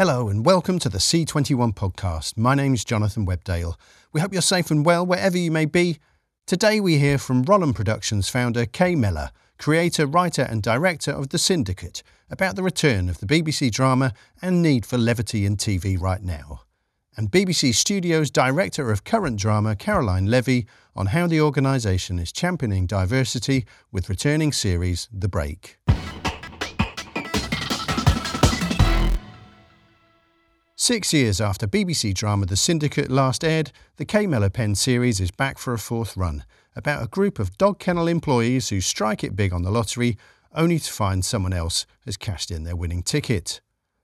Hello and welcome to the C21 podcast. My name's Jonathan Webdale. We hope you're safe and well wherever you may be. Today we hear from Rollem Productions founder Kay Mellor, creator, writer, and director of The Syndicate, about the return of the BBC drama and need for levity in TV right now. And BBC Studios director of current drama, Caroline Levy, on how the organisation is championing diversity with returning series The Break. Six years after BBC drama The Syndicate last aired, the Mellor Pen series is back for a fourth run, about a group of dog kennel employees who strike it big on the lottery, only to find someone else has cashed in their winning ticket.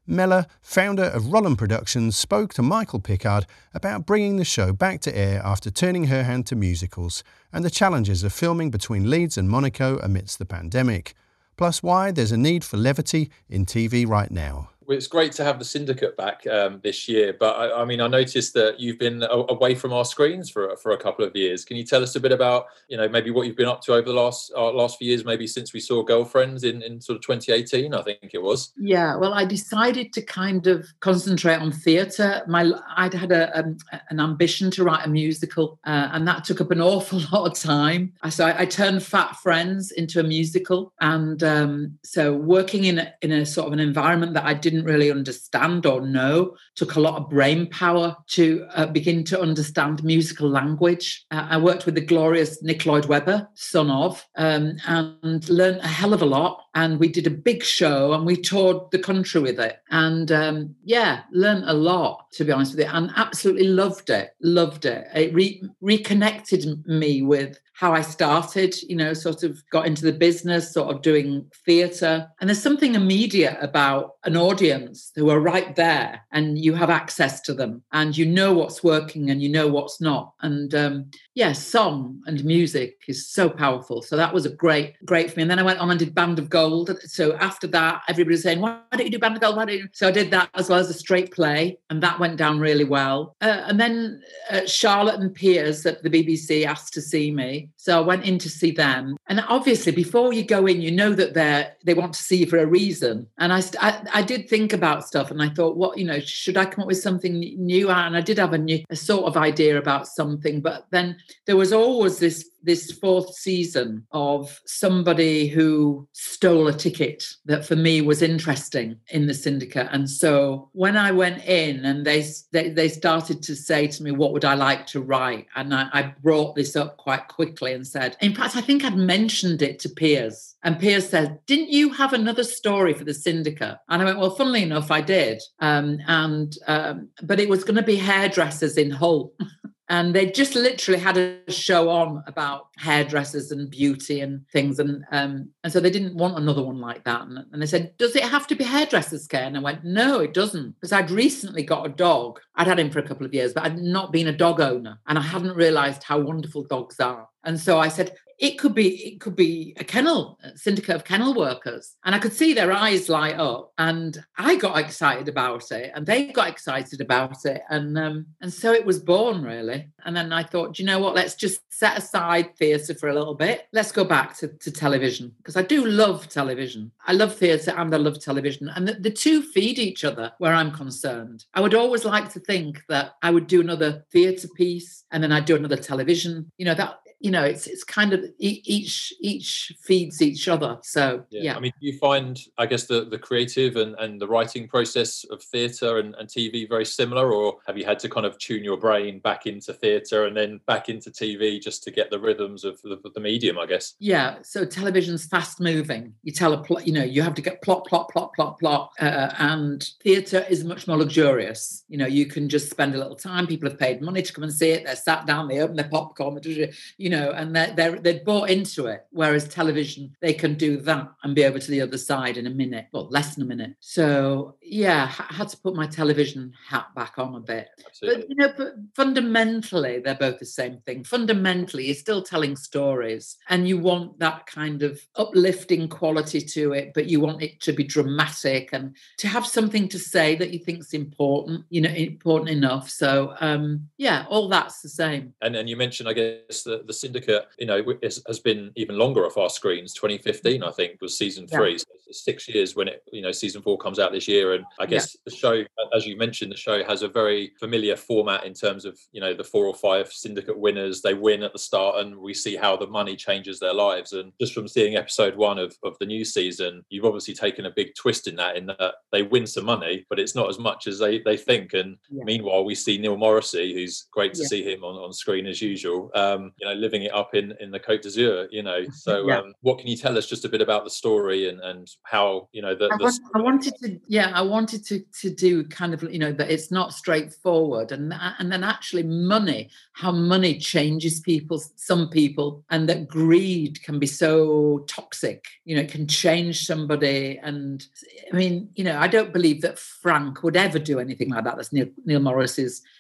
Mellor, founder of Rollem Productions, spoke to Michael Pickard about bringing the show back to air after turning her hand to musicals and the challenges of filming between Leeds and Monaco amidst the pandemic, plus why there's a need for levity in TV right now it's great to have the syndicate back um, this year, but I, I, mean, I noticed that you've been away from our screens for for a couple of years. Can you tell us a bit about, you know, maybe what you've been up to over the last uh, last few years, maybe since we saw Girlfriends in in sort of 2018, I think it was. Yeah, well, I decided to kind of concentrate on theatre. My I'd had a, um, an ambition to write a musical, uh, and that took up an awful lot of time. So I, I turned Fat Friends into a musical, and um, so working in a, in a sort of an environment that I didn't didn't really understand or know. Took a lot of brain power to uh, begin to understand musical language. Uh, I worked with the glorious Nick Lloyd Webber, son of, um, and learned a hell of a lot. And we did a big show and we toured the country with it. And um, yeah, learned a lot, to be honest with you, and absolutely loved it. Loved it. It re- reconnected me with how I started, you know, sort of got into the business, sort of doing theatre. And there's something immediate about an audience who are right there and you have access to them and you know what's working and you know what's not. And um, yeah, song and music is so powerful. So that was a great, great for me. And then I went on and did Band of Gold. So after that, everybody was saying, why don't you do Band of Gold? Why don't you? So I did that as well as a straight play and that went down really well. Uh, and then uh, Charlotte and Piers at the BBC asked to see me so I went in to see them. And obviously, before you go in, you know that they're they want to see you for a reason. And I, I, I did think about stuff, and I thought, what you know, should I come up with something new? And I did have a new a sort of idea about something, but then there was always this this fourth season of somebody who stole a ticket that for me was interesting in the syndicate. And so when I went in and they they, they started to say to me, what would I like to write? And I, I brought this up quite quickly and said, in fact, I think I'd mentioned it to Piers. And Piers said, Didn't you have another story for the syndicate? And I went, Well, funnily enough, I did. Um, and um, but it was going to be hairdressers in Hull. and they just literally had a show on about hairdressers and beauty and things. And um, and so they didn't want another one like that. And, and, they said does it have to be hairdressers care and i went no it doesn't. Because i'd recently got a dog. I'd had him for a couple of years but i'd not been a dog owner. And i hadn't realized how wonderful dogs are and so I said, it could be it could be a kennel a syndicate of kennel workers. And i could see their eyes light up and i got excited about it and they got excited about it and um, and so it was born really. And then i thought do you know what? Let's just set aside theatre for a little bit. Let's go back to, to television. Because i do love television. I love theatre and i love television and the, the two feed each other where i'm concerned. I would always like to think that i would do another theatre piece and then i'd do another television. You know that you know it's it's kind of each each feeds each other so yeah, yeah. i mean do you find i guess the the creative and and the writing process of theatre and, and tv very similar or have you had to kind of tune your brain back into theatre and then back into tv just to get the rhythms of the, the medium i guess? Yeah so television's fast moving. You tell a plot you know you have to get plot plot plot plot plot uh, and theatre is much more luxurious. You know you can just spend a little time people have paid money to come and see it they're sat down they open their popcorn you you know, and they're, they're, they're bought into it. Whereas television, they can do that and be over to the other side in a minute, or less than a minute. So yeah, I had to put my television hat back on a bit. Absolutely. But you know, but fundamentally, they're both the same thing. Fundamentally, you're still telling stories, and you want that kind of uplifting quality to it, but you want it to be dramatic and to have something to say that you think's important. You know, important enough. So um, yeah, all that's the same. And and you mentioned, I guess, the, the syndicate, you know, has, has been even longer off our screens. 2015, I think, was season three. Yeah. So six years when it you know season four comes out this year, and I guess yeah. the show, as you mentioned, the show has a very familiar format in terms of you know the four or five syndicate winners. They win at the start, and we see how the money changes their lives. And just from seeing episode one of of the new season, you've obviously taken a big twist in that, in that they win some money, but it's not as much as they they think. And yeah. meanwhile, we see Neil Morrissey, who's great to see him on, on screen as usual. Um, you know, living it up in in the Côte d'Azur. You know, so um, what can you tell us just a bit about the story and and how you know the, I, want, I wanted to yeah I wanted to to do kind of you know that it's not straightforward and and then actually money how money changes people some people and that greed can be so toxic you know it can change somebody and I mean you know I don't believe that Frank would ever do anything like that that's Neil, Neil Morrissey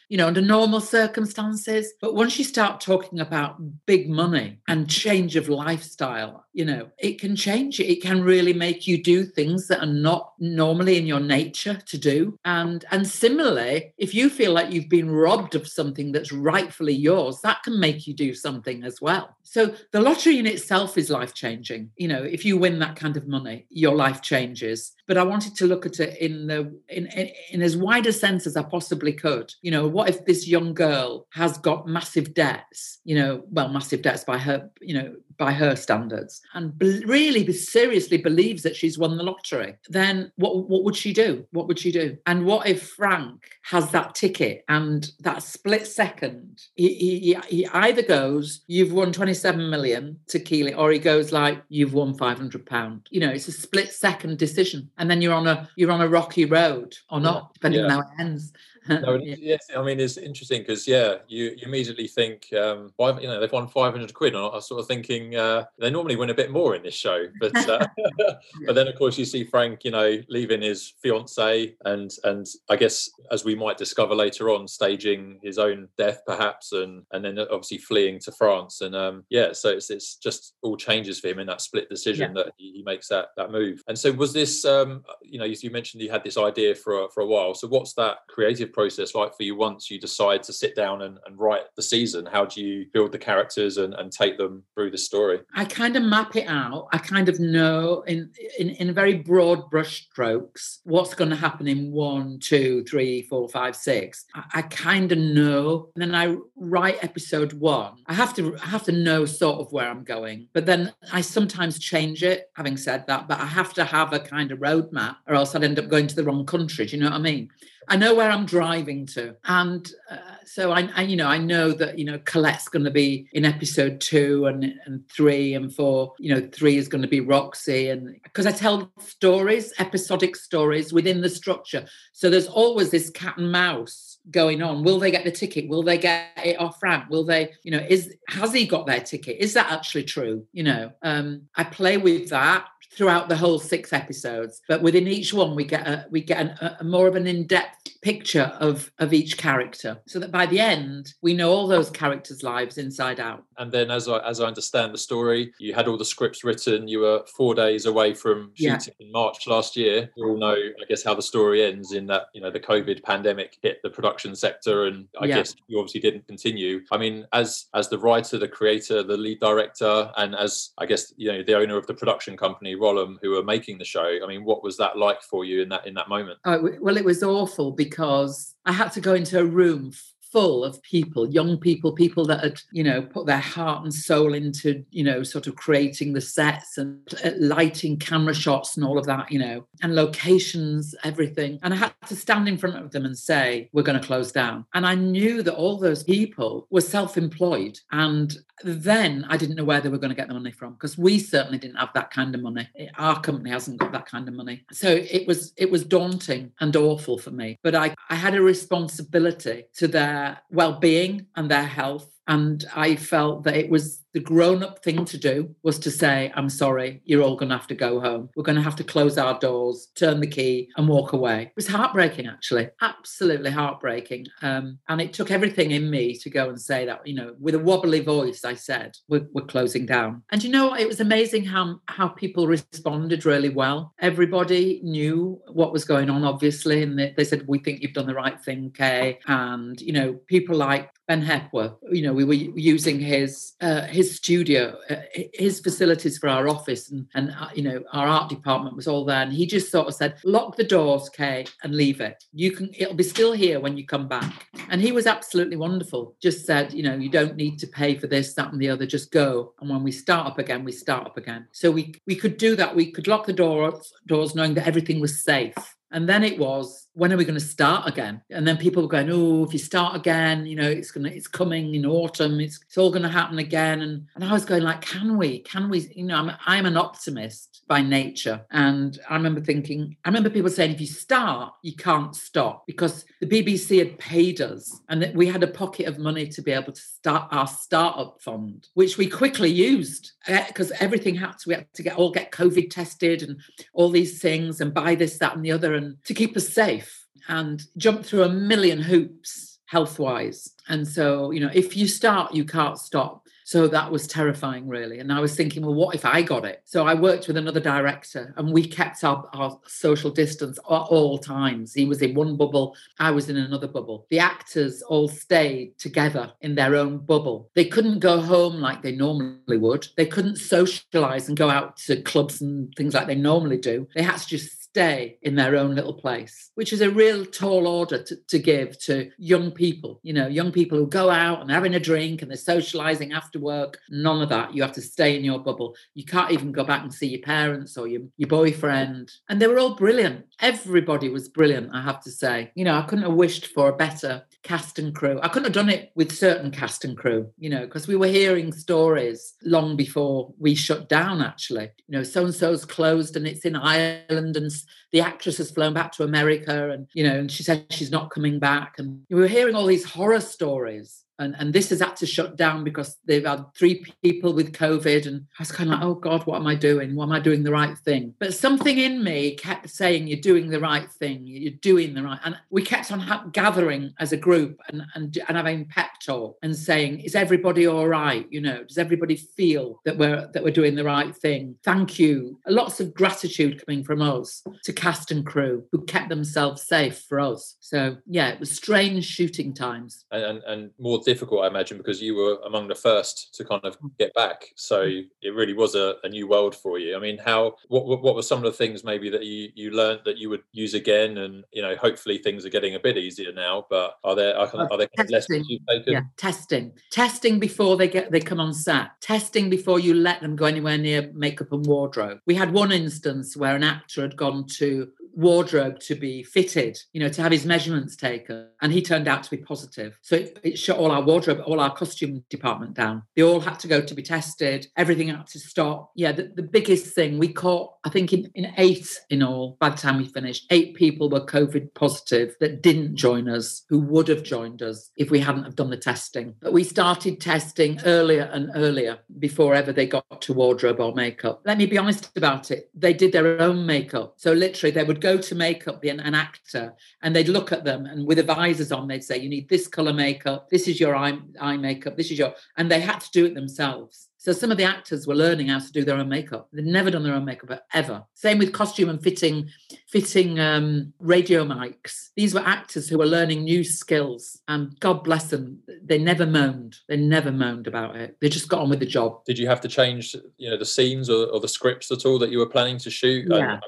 you know, under normal circumstances. But once you start talking about big money and change of lifestyle, you know, it can change it. It can really make you do things that are not normally in your nature to do. And and similarly, if you feel like you've been robbed of something that's rightfully yours, that can make you do something as well. So the lottery in itself is life changing. You know, if you win that kind of money, your life changes. But I wanted to look at it in the in, in, in as wide a sense as I possibly could. You know, what if this young girl has got massive debts? You know, well, massive debts by her, you know, by her standards, and be- really seriously believes that she's won the lottery. Then what what would she do? What would she do? And what if Frank has that ticket and that split second, he he, he either goes, "You've won 27 million to Keeley, or he goes like, "You've won 500 pound." You know, it's a split second decision, and then you're on a you're on a rocky road or not, depending yeah. on how it ends no, yeah. yes, I mean it's interesting because yeah, you, you immediately think, um, why you know they've won five hundred quid, and I was sort of thinking uh, they normally win a bit more in this show, but uh, but then of course you see Frank, you know, leaving his fiance, and and I guess as we might discover later on, staging his own death perhaps, and and then obviously fleeing to France, and um, yeah, so it's it's just all changes for him in that split decision yeah. that he, he, makes that that move. And so was this, um, you know, you, you mentioned you had this idea for a, for a while. So what's that creative process like for you once you decide to sit down and, and write the season? How do you build the characters and, and take them through the story? I kind of map it out. I kind of know in in, in very broad brush strokes what's going to happen in one, two, three, four, five, six. I, I kind of know. And then I write episode one. I have to I have to know sort of where I'm going. But then I sometimes change it, having said that, but I have to have a kind of roadmap or else I'd end up going to the wrong country. Do you know what I mean? I know where I'm driving to, and uh, so I, I, you know, I know that you know Colette's going to be in episode two and and three and four. You know, three is going to be Roxy, and because I tell stories, episodic stories within the structure, so there's always this cat and mouse going on. Will they get the ticket? Will they get it off ramp? Will they, you know, is has he got their ticket? Is that actually true? You know, um, I play with that throughout the whole six episodes but within each one we get a we get an, a, more of an in-depth picture of of each character so that by the end we know all those characters lives inside out and then as i as i understand the story you had all the scripts written you were four days away from shooting yeah. in march last year we all know i guess how the story ends in that you know the covid pandemic hit the production sector and i yeah. guess you obviously didn't continue i mean as as the writer the creator the lead director and as i guess you know the owner of the production company Rollem who were making the show. I mean, what was that like for you in that in that moment? Oh, well, it was awful because I had to go into a room full of people, young people, people that had, you know, put their heart and soul into, you know, sort of creating the sets and uh, lighting camera shots and all of that, you know, and locations, everything. And I had to stand in front of them and say, we're going to close down. And I knew that all those people were self employed and then I didn't know where they were going to get the money from because we certainly didn't have that kind of money. Our company hasn't got that kind of money. So it was it was daunting and awful for me. But I, I had a responsibility to their well-being and their health. And I felt that it was the grown up thing to do was to say, I'm sorry, you're all going to have to go home. We're going to have to close our doors, turn the key, and walk away. It was heartbreaking, actually, absolutely heartbreaking. Um, and it took everything in me to go and say that, you know, with a wobbly voice, I said, we're, we're closing down. And you know, it was amazing how, how people responded really well. Everybody knew what was going on, obviously, and they, they said, We think you've done the right thing, Kay. And, you know, people like Ben Hepworth. You know, we were using his uh, his studio, uh, his facilities for our office, and and uh, you know our art department was all there. And he just sort of said, "Lock the doors, Kay, and leave it. You can. It'll be still here when you come back." And he was absolutely wonderful. Just said, you know, you don't need to pay for this, that, and the other. Just go. And when we start up again, we start up again. So we we could do that. We could lock the doors doors, knowing that everything was safe. And then it was when are we going to start again? And then people were going, oh, if you start again, you know, it's gonna, it's coming in autumn. It's, it's all going to happen again. And and I was going like, can we? Can we? You know, I'm I'm an optimist by nature, and I remember thinking, I remember people saying, if you start, you can't stop because the BBC had paid us, and we had a pocket of money to be able to start our startup fund, which we quickly used because eh, everything had to we had to get all get COVID tested and all these things and buy this, that, and the other, and to keep us safe and jump through a million hoops health wise. And so, you know, if you start, you can't stop. So that was terrifying, really. And I was thinking, well, what if I got it? So I worked with another director and we kept our, our social distance at all times. He was in one bubble, I was in another bubble. The actors all stayed together in their own bubble. They couldn't go home like they normally would, they couldn't socialize and go out to clubs and things like they normally do. They had to just stay in their own little place, which is a real tall order to, to give to young people. You know, young people who go out and having a drink and they're socializing after work. None of that. You have to stay in your bubble. You can't even go back and see your parents or your, your boyfriend. And they were all brilliant. Everybody was brilliant, I have to say. You know, I couldn't have wished for a better cast and crew. I couldn't have done it with certain cast and crew, you know, because we were hearing stories long before we shut down, actually. You know, so and so's closed and it's in Ireland and the actress has flown back to America and, you know, and she said she's not coming back. And we were hearing all these horror stories and, and this has had to shut down because they've had three people with COVID. And I was kind of like, oh God, what am I doing? What am I doing the right thing? But something in me kept saying, you're doing the right thing. You're doing the right. And we kept on ha- gathering as a group and, and, and having pep talk and saying, is everybody all right? You know, does everybody feel that we're, that we're doing the right thing? Thank you. Lots of gratitude coming from us to cast and crew who kept themselves safe for us. So yeah, it was strange shooting times. And, and, and more difficult, I imagine, because you were among the first to kind of get back. So it really was a, a new world for you. I mean, how what what were some of the things maybe that you you learned that you would use again? And you know, hopefully things are getting a bit easier now. But are there are, are there of lessons you've taken? Yeah, testing, testing before they get they come on set, testing before you let them go anywhere near makeup and wardrobe. We had one instance where an actor had gone to wardrobe to be fitted, you know, to have his measurements taken. And he turned out to be positive. So it, it, shut all our wardrobe, all our costume department down. They all had to go to be tested. Everything had to stop. Yeah, the, the biggest thing we caught, I think in, in eight in all, by the time we finished, eight people were COVID positive that didn't join us, who would have joined us if we hadn't have done the testing. But we started testing earlier and earlier before ever they got to wardrobe or makeup. Let me be honest about it. They did their own makeup. So literally they would go to makeup, an, an actor, and they'd look at them and with the visors on, they'd say, You need this color makeup, this is your eye, eye makeup, this is your, and they had to do it themselves. So some of the actors were learning how to do their own makeup. They'd never done their own makeup ever. Same with costume and fitting, fitting um, radio mics. These were actors who were learning new skills. And God bless them, they never moaned. They never moaned about it. They just got on with the job. Did you have to change, you know, the scenes or, or the scripts at all that you were planning to shoot? Yeah.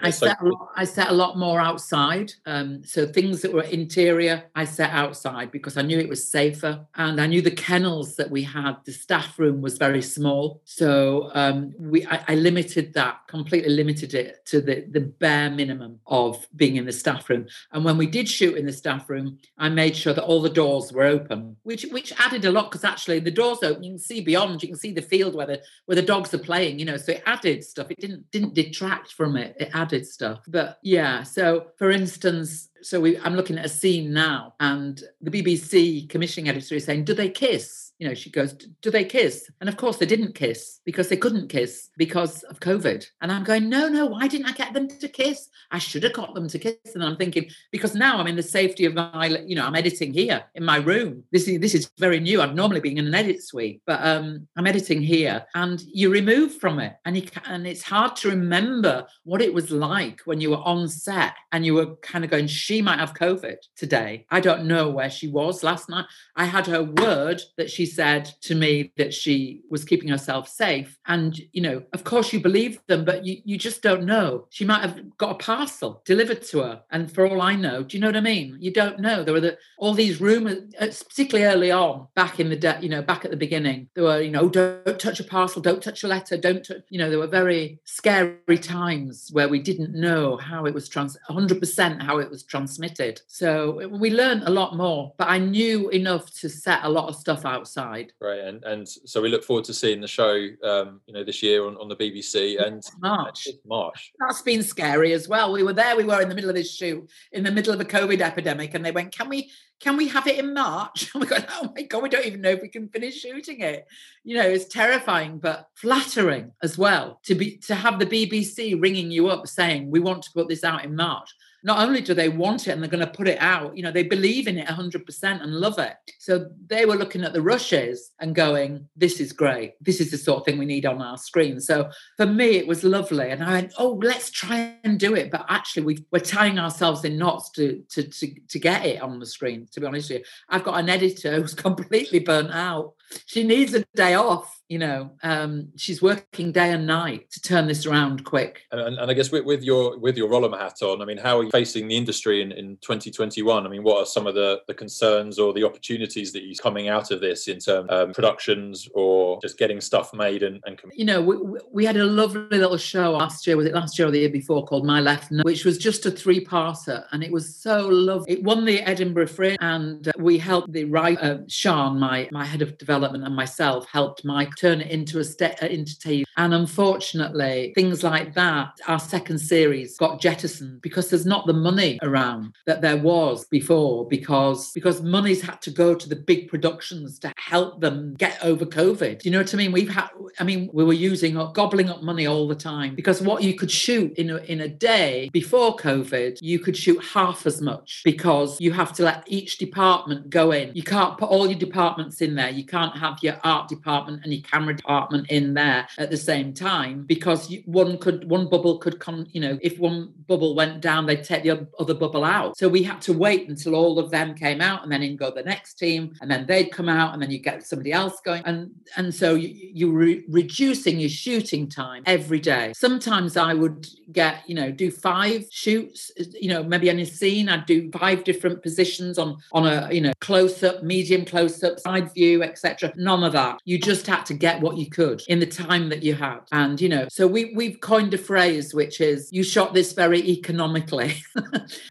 I, I, set, a lot, I set a lot more outside. Um, so things that were interior, I set outside because I knew it was safer. And I knew the kennels that we had, the staff room was very small. So um, we I, I, limited that, completely limited it to the, the bare minimum of being in the staff room. And when we did shoot in the staff room, I made sure that all the doors were open, which which added a lot because actually the doors open, you can see beyond, you can see the field where the where the dogs are playing, you know. So it added stuff. It didn't didn't detract from it. It added stuff. But yeah, so for instance, so we, I'm looking at a scene now, and the BBC commissioning editor is saying, "Do they kiss?" You know, she goes, Do they kiss? And of course, they didn't kiss because they couldn't kiss because of COVID. And I'm going, No, no, why didn't I get them to kiss? I should have got them to kiss. And I'm thinking, because now I'm in the safety of my, you know, I'm editing here in my room. This is this is very new. I've normally been in an edit suite, but um, I'm editing here, and you remove from it, and you can, and it's hard to remember what it was like when you were on set and you were kind of going, she might have COVID today. I don't know where she was last night. I had her word that she said to me that she was keeping herself safe. And, you know, of course you believe them, but you, you just don't know. She might have got a parcel delivered to her. And for all I know, do you know what I mean? You don't know. There were the, all these rumors, uh, particularly early on, back in the day, you know, back at the beginning, there were, you know, don't touch a parcel, don't touch a letter, don't you know, there were very scary times where we didn't know how it was trans 100% how it was transmitted. So we learned a lot more, but I knew enough to set a lot of stuff outside. Right. And and so we look forward to seeing the show um, you know, this year on, on the BBC and March. March. That's been scary as well. We were there, we were in the middle of this shoot, in the middle of a COVID epidemic, and they went, Can we can we have it in March? And we go, oh my God, we don't even know if we can finish shooting it. You know, it's terrifying, but flattering as well to be to have the BBC ringing you up saying, we want to put this out in March not only do they want it and they're going to put it out, you know, they believe in it 100% and love it. So they were looking at the rushes and going, this is great. This is the sort of thing we need on our screen. So for me, it was lovely. And I went, oh, let's try and do it. But actually, we are tying ourselves in knots to, to, to, to get it on the screen, to be honest with you. I've got an editor who's completely burnt out. She needs a day off you know um, she's working day and night to turn this around quick. And, and i guess with, with, your with your Rollem hat on i mean how are you facing the industry in, in 2021 i mean what are some of the, the concerns or the opportunities that you're coming out of this in terms of um, productions or just getting stuff made and, and you know we, we had a lovely little show last year was it last year or the year before called my left Nose, which was just a three-parter and it was so lovely it won the edinburgh fringe and uh, we helped the writer uh, sean my my head of development and myself helped mike turn it into a step uh, into TV. And unfortunately, things like that, our second series got jettisoned because there's not the money around that there was before because because money's had to go to the big productions to help them get over COVID. You know what I mean? We've had I mean, we were using up gobbling up money all the time because what you could shoot in a in a day before COVID, you could shoot half as much because you have to let each department go in. You can't put all your departments in there. You can't have your art department and your camera department in there at the same time because one could one bubble could come you know if one bubble went down they'd take the other bubble out. So we had to wait until all of them came out and then in go the next team and then they'd come out and then you get somebody else going. And and so you, you re- reducing your shooting time every day. Sometimes i would get you know do five shoots you know maybe in a scene. I'd do five different positions on on a you know close up medium close up side view etc none of that. You just had to get what you could in the time that you had. And, you know, so we, we've coined a phrase which is you shot this very economically.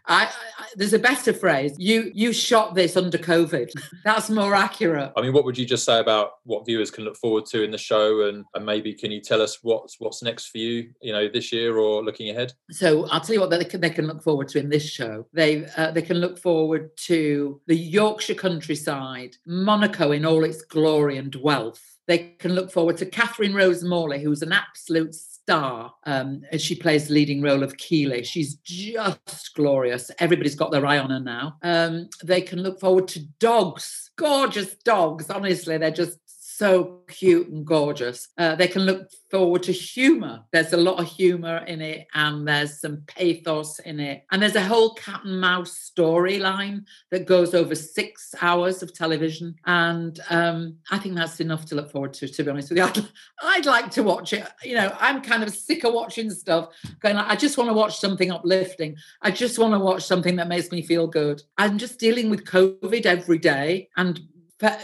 I, I, there's a better phrase. You you shot this under COVID. That's more accurate. I mean, what would you just say about what viewers can look forward to in the show? And, and maybe can you tell us what's what's next for you, you know, this year or looking ahead? So I'll tell you what they can, they can look forward to in this show. They uh, they can look forward to the Yorkshire countryside, Monaco in all its glory and wealth they can look forward to Katherine Rose Morley, who's an absolute star um, as she plays the leading role of Keeley. She's just glorious. Everybody's got their eye on her now. Um, they can look forward to dogs, gorgeous dogs. Honestly, they're just so cute and gorgeous. Uh, they can look forward to humor. There's a lot of humor in it, and there's some pathos in it. And there's a whole cat and mouse storyline that goes over six hours of television. And um, I think that's enough to look forward to, to be honest with you. I'd, I'd like to watch it. You know, I'm kind of sick of watching stuff going like, I just want to watch something uplifting. I just want to watch something that makes me feel good. I'm just dealing with COVID every day and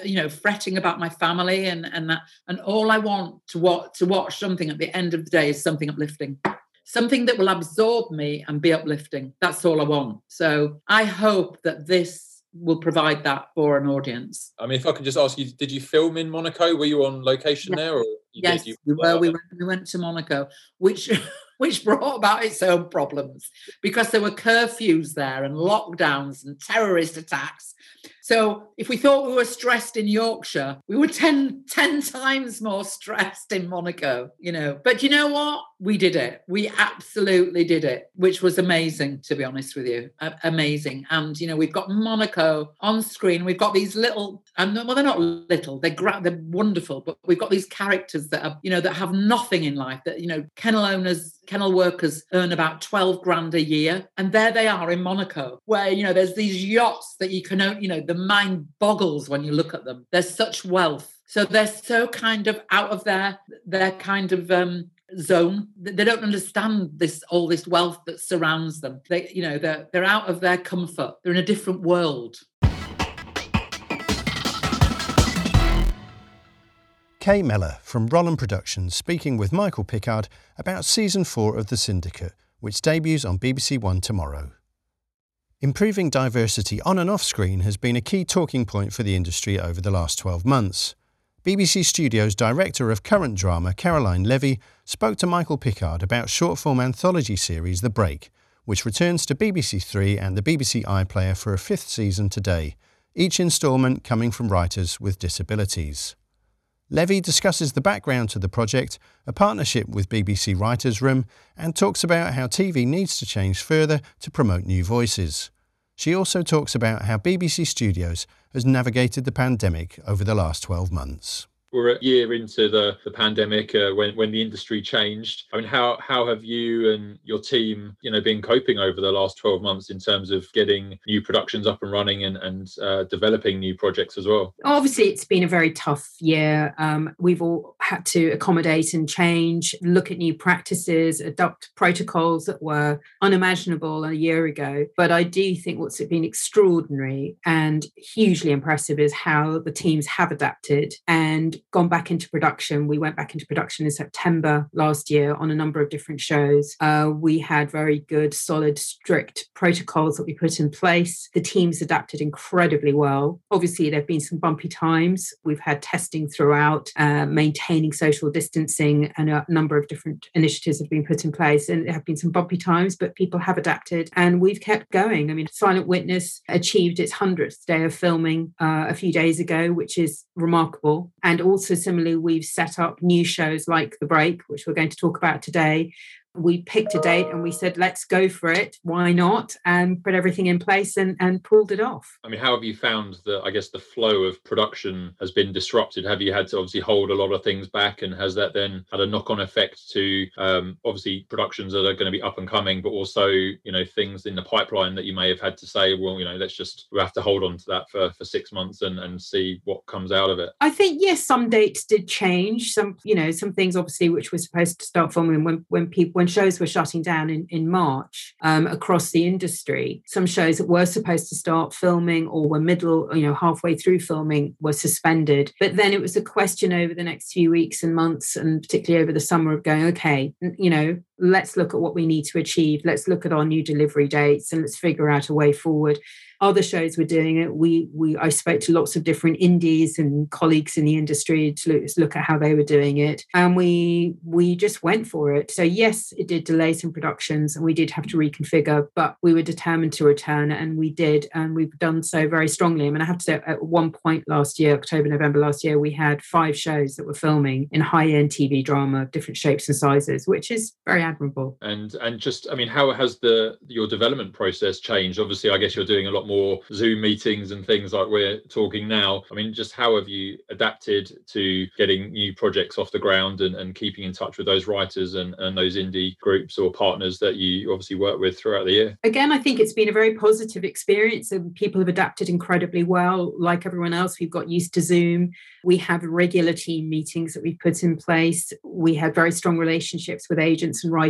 you know fretting about my family and and that and all i want to watch to watch something at the end of the day is something uplifting. Something that will absorb me and be uplifting. That's all i want. So i hope that this will provide that for an audience. I mean if i could just ask you did you film in monaco? Were you on location there or yes you, we were. we went, we went to monaco which which brought about its own problems because there were curfews there and lockdowns and terrorist attacks so if we thought we were stressed in Yorkshire, we were 10, 10 times more stressed in Monaco, you know. But you know what? we did it. We absolutely did it, which was amazing, to be honest with you. A- amazing. And, you know, we've got Monaco on screen. We've got these little, and well, they're not little, they're, gra- they're wonderful, but we've got these characters that are, you know, that have nothing in life, that, you know, kennel owners, kennel workers earn about 12 grand a year. And there they are in Monaco, where, you know, there's these yachts that you can, you know, the mind boggles when you look at them. There's such wealth. So they're so kind of out of their their kind of um, zone. They don't understand this all this wealth that surrounds them. They, you know, they're they're out of their comfort. They're in a different world. Kay Mellor from Rollem Productions speaking with Michael Pickard about season four of The Syndicate, which debuts on BBC One tomorrow. Improving diversity on and off screen has been a key talking point for the industry over the last 12 months. BBC Studios director of current drama, Caroline Levy, spoke to Michael Pickard about short form anthology series The Break, which returns to BBC Three and the BBC iPlayer for a fifth season today, each instalment coming from writers with disabilities. Levy discusses the background to the project, a partnership with BBC Writers' Room, and talks about how TV needs to change further to promote new voices. She also talks about how BBC Studios has navigated the pandemic over the last 12 months we're a year into the, the pandemic uh, when, when the industry changed. I mean, how, how have you and your team, you know, been coping over the last 12 months in terms of getting new productions up and running and, and uh, developing new projects as well? Obviously, it's been a very tough year. Um, we've all had to accommodate and change, look at new practices, adopt protocols that were unimaginable a year ago. But I do think what's been extraordinary and hugely impressive is how the teams have adapted and gone back into production. We went back into production in September last year on a number of different shows. Uh, we had very good, solid, strict protocols that we put in place. The teams adapted incredibly well. Obviously, there have been some bumpy times. We've had testing throughout, uh, maintaining social distancing, and a number of different initiatives have been put in place. And there have been some bumpy times, but people have adapted and we've kept going. I mean, Silent Witness achieved its 100th day of filming uh, a few days ago, which is remarkable. And also, similarly, we've set up new shows like The Break, which we're going to talk about today, we picked a date and we said let's go for it. Why not? and put everything in place and, and pulled it off. I mean how have you found that i guess the flow of production has been disrupted? Have you had to obviously hold a lot of things back and has that then had a knock-on effect to um, obviously productions that are going to be up and coming but also you know things in the pipeline that you may have had to say well you know let's just we have to hold on to that for, for six months and, and see what comes out of it i think yes some dates did change. Some you know some things obviously which were supposed to start filming when when people when shows were shutting down in, in March um, across the industry, some shows that were supposed to start filming or were middle, you know, halfway through filming were suspended. But then it was a question over the next few weeks and months, and particularly over the summer, of going, okay, you know, let's look at what we need to achieve. Let's look at our new delivery dates and let's figure out a way forward other shows were doing it. We we I spoke to lots of different indies and colleagues in the industry to look, at how they were doing it, and we we just went for it. So yes, it did delay some productions, and we did have to reconfigure, but we were determined to return, and we did, and we've done so very strongly. I mean, I have to say, at one point last year, October November last year, we had five shows that were filming in high end TV drama, of different shapes and sizes, which is very admirable. And and just I mean, how has the your development process changed? Obviously, I guess you're doing a lot more Zoom meetings and things like we're talking now. I mean, just how have you adapted to getting new projects off the ground and, and keeping in touch with those writers and, and those indie groups or partners that you obviously work with throughout the year? Again, I think it's been a very positive experience and people have adapted incredibly well. Like everyone else, we've got used to Zoom. We have regular team meetings that we've put in place. We have very strong relationships with agents and writers,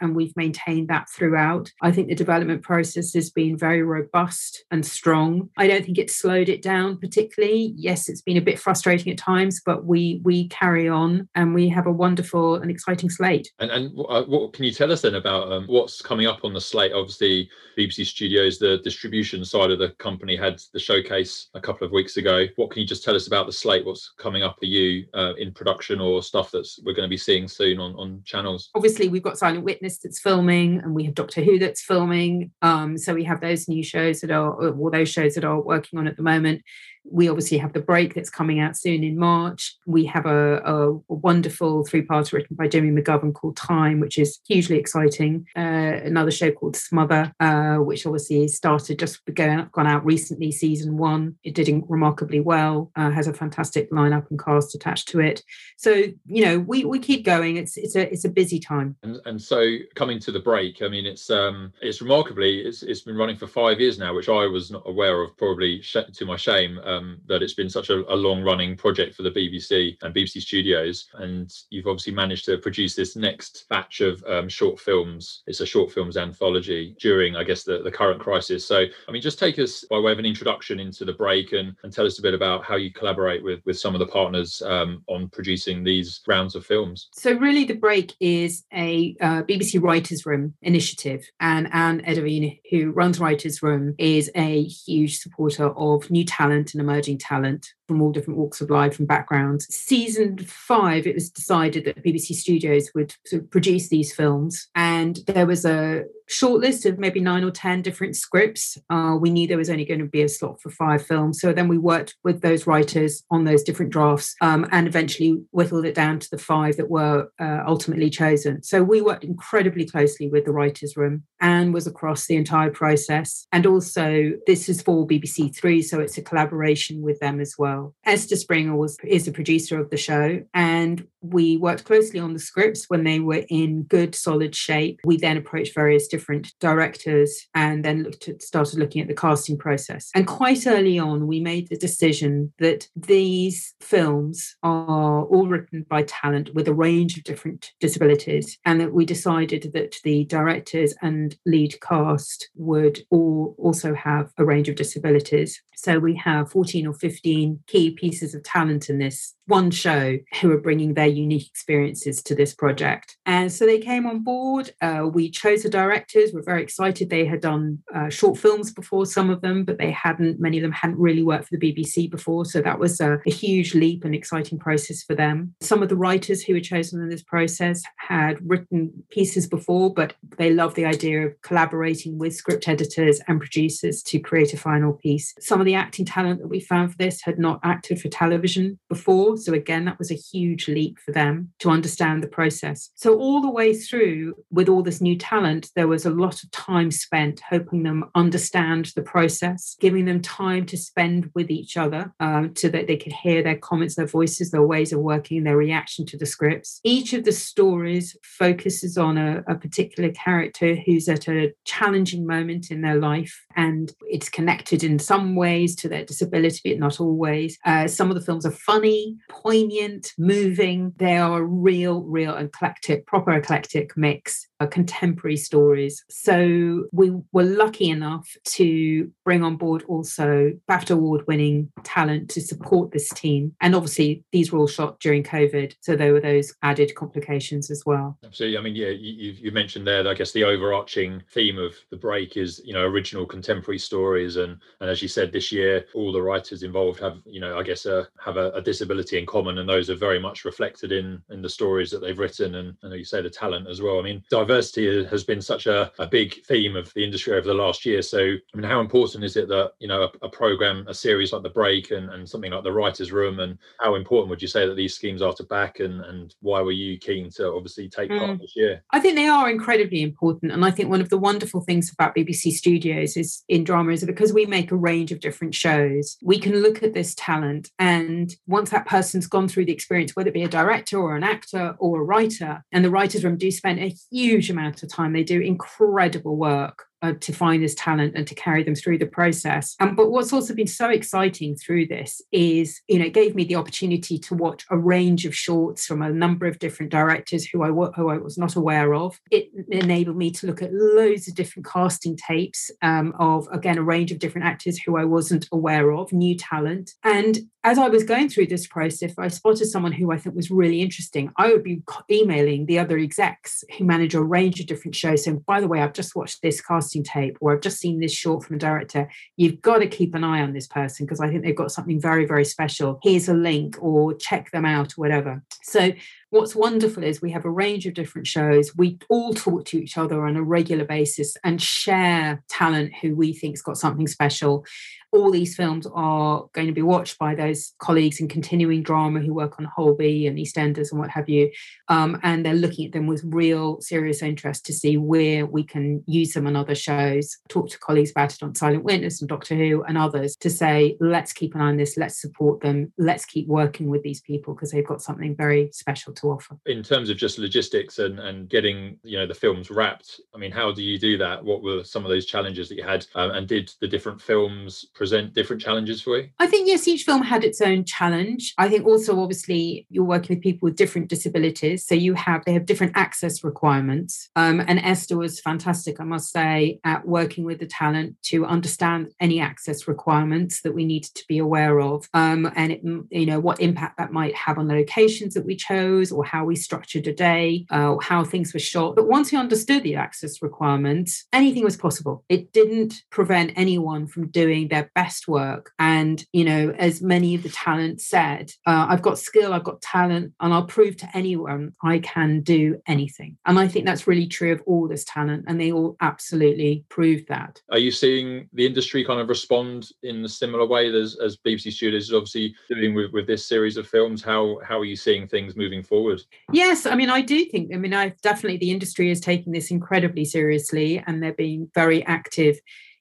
and we've maintained that throughout. I think the development process has been very robust and strong. I don't think it's slowed it down particularly. Yes, it's been a bit frustrating at times, but we we carry on and we have a wonderful and exciting slate. And, and uh, what can you tell us then about um, what's coming up on the slate? Obviously, BBC Studios, the distribution side of the company, had the showcase a couple of weeks ago. What can you just tell us about the slate? What's coming up for you uh, in production or stuff that's we're going to be seeing soon on, on channels? Obviously, we've got Silent Witness that's filming, and we have Doctor Who that's filming. Um, so we have those new shows that are or those shows that are working on at the moment. We obviously have The Break that's coming out soon in March. We have a, a, a wonderful three parter written by Jimmy McGovern called Time, which is hugely exciting. Uh, another show called Smother, uh, which obviously started just going, gone out recently, season one. It did remarkably well, uh, has a fantastic lineup and cast attached to it. So, you know, we, we keep going. It's it's a it's a busy time. And, and so coming to the break, I mean, it's um it's remarkably it's it's been running for five years now, which I was not aware of, probably to my shame, um, that it's been such a, a long running project for the BBC and BBC Studios. And you've obviously managed to produce this next batch of um, short films. It's a short films anthology during, I guess, the, the current crisis. So, I mean, just take us by way of an introduction into the break and, and tell us a bit about how you collaborate with, with some of the partners um, on producing these rounds of films. So, really, the break is a uh, BBC Writers' Room initiative. And Anne Edyvean, who runs Writers' Room, is a huge supporter of new talent and emerging talent from all different walks of life and backgrounds. Season five, it was decided that BBC Studios would sort of produce these films, and there was a shortlist of maybe nine or 10 different scripts. Uh, we knew there was only going to be a slot for five films. So then we worked with those writers on those different drafts um, and eventually whittled it down to the five that were uh, ultimately chosen. So we worked incredibly closely with the writers' room and was across the entire process. And also, this is for BBC Three, so it's a collaboration with them as well well. Esther Springer was is the producer of the show, and we worked closely on the scripts when they were in good, solid shape. We then approached various different directors and then looked at, started looking at the casting process. And quite early on, we made the decision that these films are all written by talent with a range of different disabilities, and that we decided that the directors and lead cast would all also have a range of disabilities. So we have 14 or 15 key pieces of talent in this one show who are bringing their unique experiences to this project. And so they came on board. Uh, we chose the directors. We're very excited. They had done uh, short films before, some of them, but they hadn't, many of them hadn't really worked for the BBC before. So that was a, a huge leap and exciting process for them. Some of the writers who were chosen in this process had written pieces before, but they loved the idea of collaborating with script editors and producers to create a final piece. Some of the acting talent that we found for this had not acted for television before. So, again, that was a huge leap for them to understand the process. So, all the way through, with all this new talent, there was a lot of time spent helping them understand the process, giving them time to spend with each other um, so that they could hear their comments, their voices, their ways of working, their reaction to the scripts. Each of the stories focuses on a, a particular character who's at a challenging moment in their life, and it's connected in some ways to their disability, but not always. Uh, some of the films are funny, poignant, moving. They are a real, real eclectic, proper eclectic mix contemporary stories. So we were lucky enough to bring on board also BAFTA award winning talent to support this team. And obviously, these were all shot during COVID. So there were those added complications as well. Absolutely. I mean, yeah, you, you mentioned there, I guess the overarching theme of the break is, you know, original contemporary stories. And, and as you said, this year, all the writers involved have, you know, I guess, uh, have a, a disability in common. And those are very much reflected in, in the stories that they've written. And, and you say the talent as well. I mean, diversity has been such a, a big theme of the industry over the last year. So, I mean, how important is it that, you know, a, a program, a series like The Break and, and something like The Writer's Room, and how important would you say that these schemes are to back and, and why were you keen to obviously take part mm. this year? I think they are incredibly important. And I think one of the wonderful things about BBC Studios is in drama is that because we make a range of different shows, we can look at this talent. And once that person's gone through the experience, whether it be a director or an actor or a writer, and the writer's room do spend a huge amount of time. They do incredible work uh, to find this talent and to carry them through the process. Um, but what's also been so exciting through this is, you know, it gave me the opportunity to watch a range of shorts from a number of different directors who I who I was not aware of. It enabled me to look at loads of different casting tapes um, of again a range of different actors who I wasn't aware of, new talent. And as I was going through this process, I spotted someone who I think was really interesting. I would be emailing the other execs who manage a range of different shows, saying, "By the way, I've just watched this cast." Casting tape or I've just seen this short from a director, you've got to keep an eye on this person because I think they've got something very, very special. Here's a link or check them out or whatever. So what's wonderful is we have a range of different shows. We all talk to each other on a regular basis and share talent who we think's got something special. All these films are going to be watched by those colleagues in continuing drama who work on Holby and EastEnders and what have you. Um, and they're looking at them with real serious interest to see where we can use them on other shows. Talk to colleagues about it on Silent Witness and Doctor Who and others to say, let's keep an eye on this, let's support them, let's keep working with these people because they've got something very special to offer. In terms of just logistics and, and getting you know the films wrapped, I mean, how do you do that? What were some of those challenges that you had? Um, and did the different films present different challenges for you? I think yes, each film had its own challenge. I think also obviously you're working with people with different disabilities, so you have they have different access requirements. Um, and Esther was fantastic, I must say, at working with the talent to understand any access requirements that we needed to be aware of, um, and it, you know what impact that might have on the locations that we chose, or how we structured a day, uh, or how things were shot. But once we understood the access requirements, anything was possible. It didn't prevent anyone from doing their best work. And you know, as many of the talent said, uh, I've got skill, I've got talent, and I'll prove to anyone I can do anything. And I think that's really true of all this talent, and they all absolutely proved that. Are you seeing the industry kind of respond in a similar way as, as BBC Studios is obviously doing with, with this series of films? How how are you seeing things moving forward? Yes, I mean, I do think. I mean, I definitely the industry is taking this incredibly seriously, and they're being very active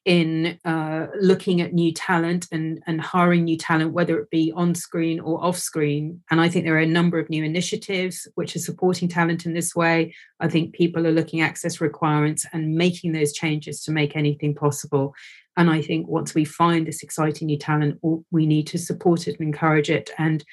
in uh, looking at new talent and, and hiring new talent, whether it be on screen or off screen. And I think there are a number of new initiatives which are supporting talent in this way. I think people are looking at access requirements and making those changes to make anything possible. And I think once we find this exciting new talent, we need to support it and encourage it and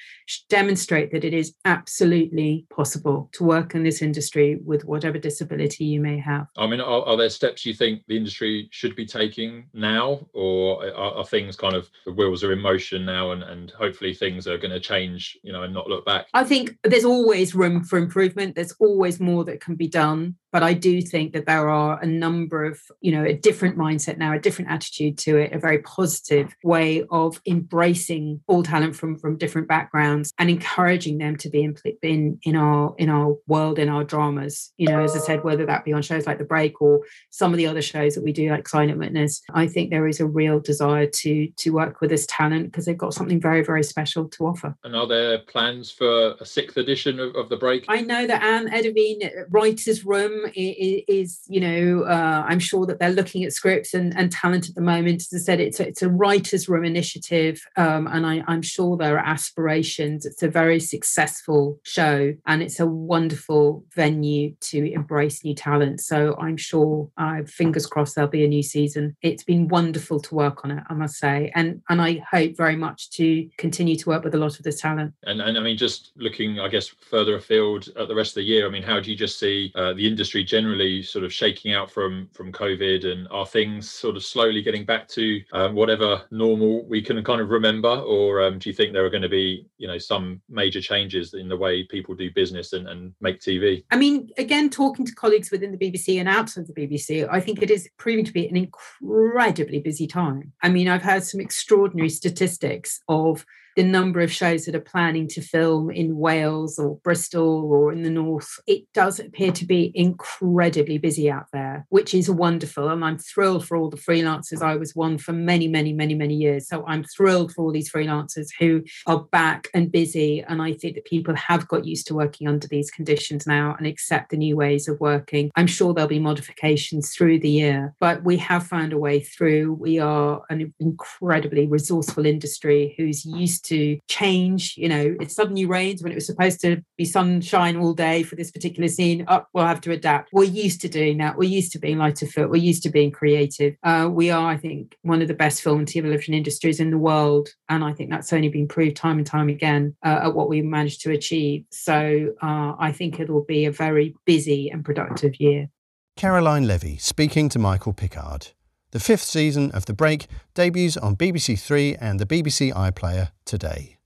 demonstrate that it is absolutely possible to work in this industry with whatever disability you may have. I mean, are, are there steps you think the industry should be taking now, or uh, are, are, things kind of the wheels are in motion now, and, and hopefully things are going to change, you know, and not look back? I think there's always room for improvement. There's always more that can be done but I do think that there are a number of, you know, a different mindset now, a different attitude to it, a very positive way of embracing all talent from from different backgrounds and encouraging them to be in in, in our in our world, in our dramas. You know, as I said, whether that be on shows like The Break or some of the other shows that we do, like Sign Silent Witness, I think there is a real desire to to work with this talent because they've got something very very special to offer. And are there plans for a sixth edition of, of The Break? I know that Anne Edyvean, Writers Room is, you know, uh, I'm sure that they're looking at scripts and, and talent at the moment. As I said, it's a, it's a writers' room initiative, um, and I, I'm sure there are aspirations. It's a very successful show, and it's a wonderful venue to embrace new talent. So I'm sure, uh, fingers crossed, there'll be a new season. It's been wonderful to work on it, I must say, and and I hope very much to continue to work with a lot of this talent. And and I mean, just looking, I guess, further afield at the rest of the year. I mean, how do you just see uh, the industry? Industry generally sort of shaking out from from COVID, and are things sort of slowly getting back to um, whatever normal we can kind of remember, or um, do you think there are going to be you know some major changes in the way people do business and, and make TV? I mean, again, talking to colleagues within the BBC and outside the BBC, I think it is proving to be an incredibly busy time. I mean, I've heard some extraordinary statistics of the number of shows that are planning to film in Wales or Bristol or in the north, it does appear to be incredibly busy out there, which is wonderful. And I'm thrilled for all the freelancers. I was one for many, many, many, many years. So I'm thrilled for all these freelancers who are back and busy. And I think that people have got used to working under these conditions now and accept the new ways of working. I'm sure there'll be modifications through the year, but we have found a way through. We are an incredibly resourceful industry who's used to change. You know, it suddenly rains when it was supposed to be sunshine all day for this particular scene. Up, oh, we'll have to adapt. We're used to doing that. We're used to being light of foot. We're used to being creative. Uh, we are, I think, one of the best film and television industries in the world, and I think that's only been proved time and time again uh, at what we managed to achieve. So uh, I think it'll be a very busy and productive year. Caroline Levy speaking to Michael Pickard. The fifth season of The Break debuts on BBC Three and the BBC iPlayer today.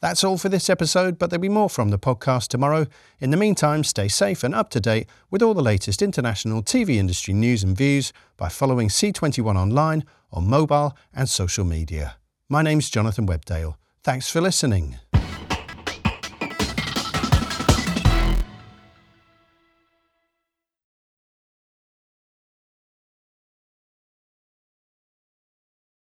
That's all for this episode, but there'll be more from the podcast tomorrow. In the meantime, stay safe and up to date with all the latest international TV industry news and views by following C21 online on mobile and social media. My name's Jonathan Webdale. Thanks for listening.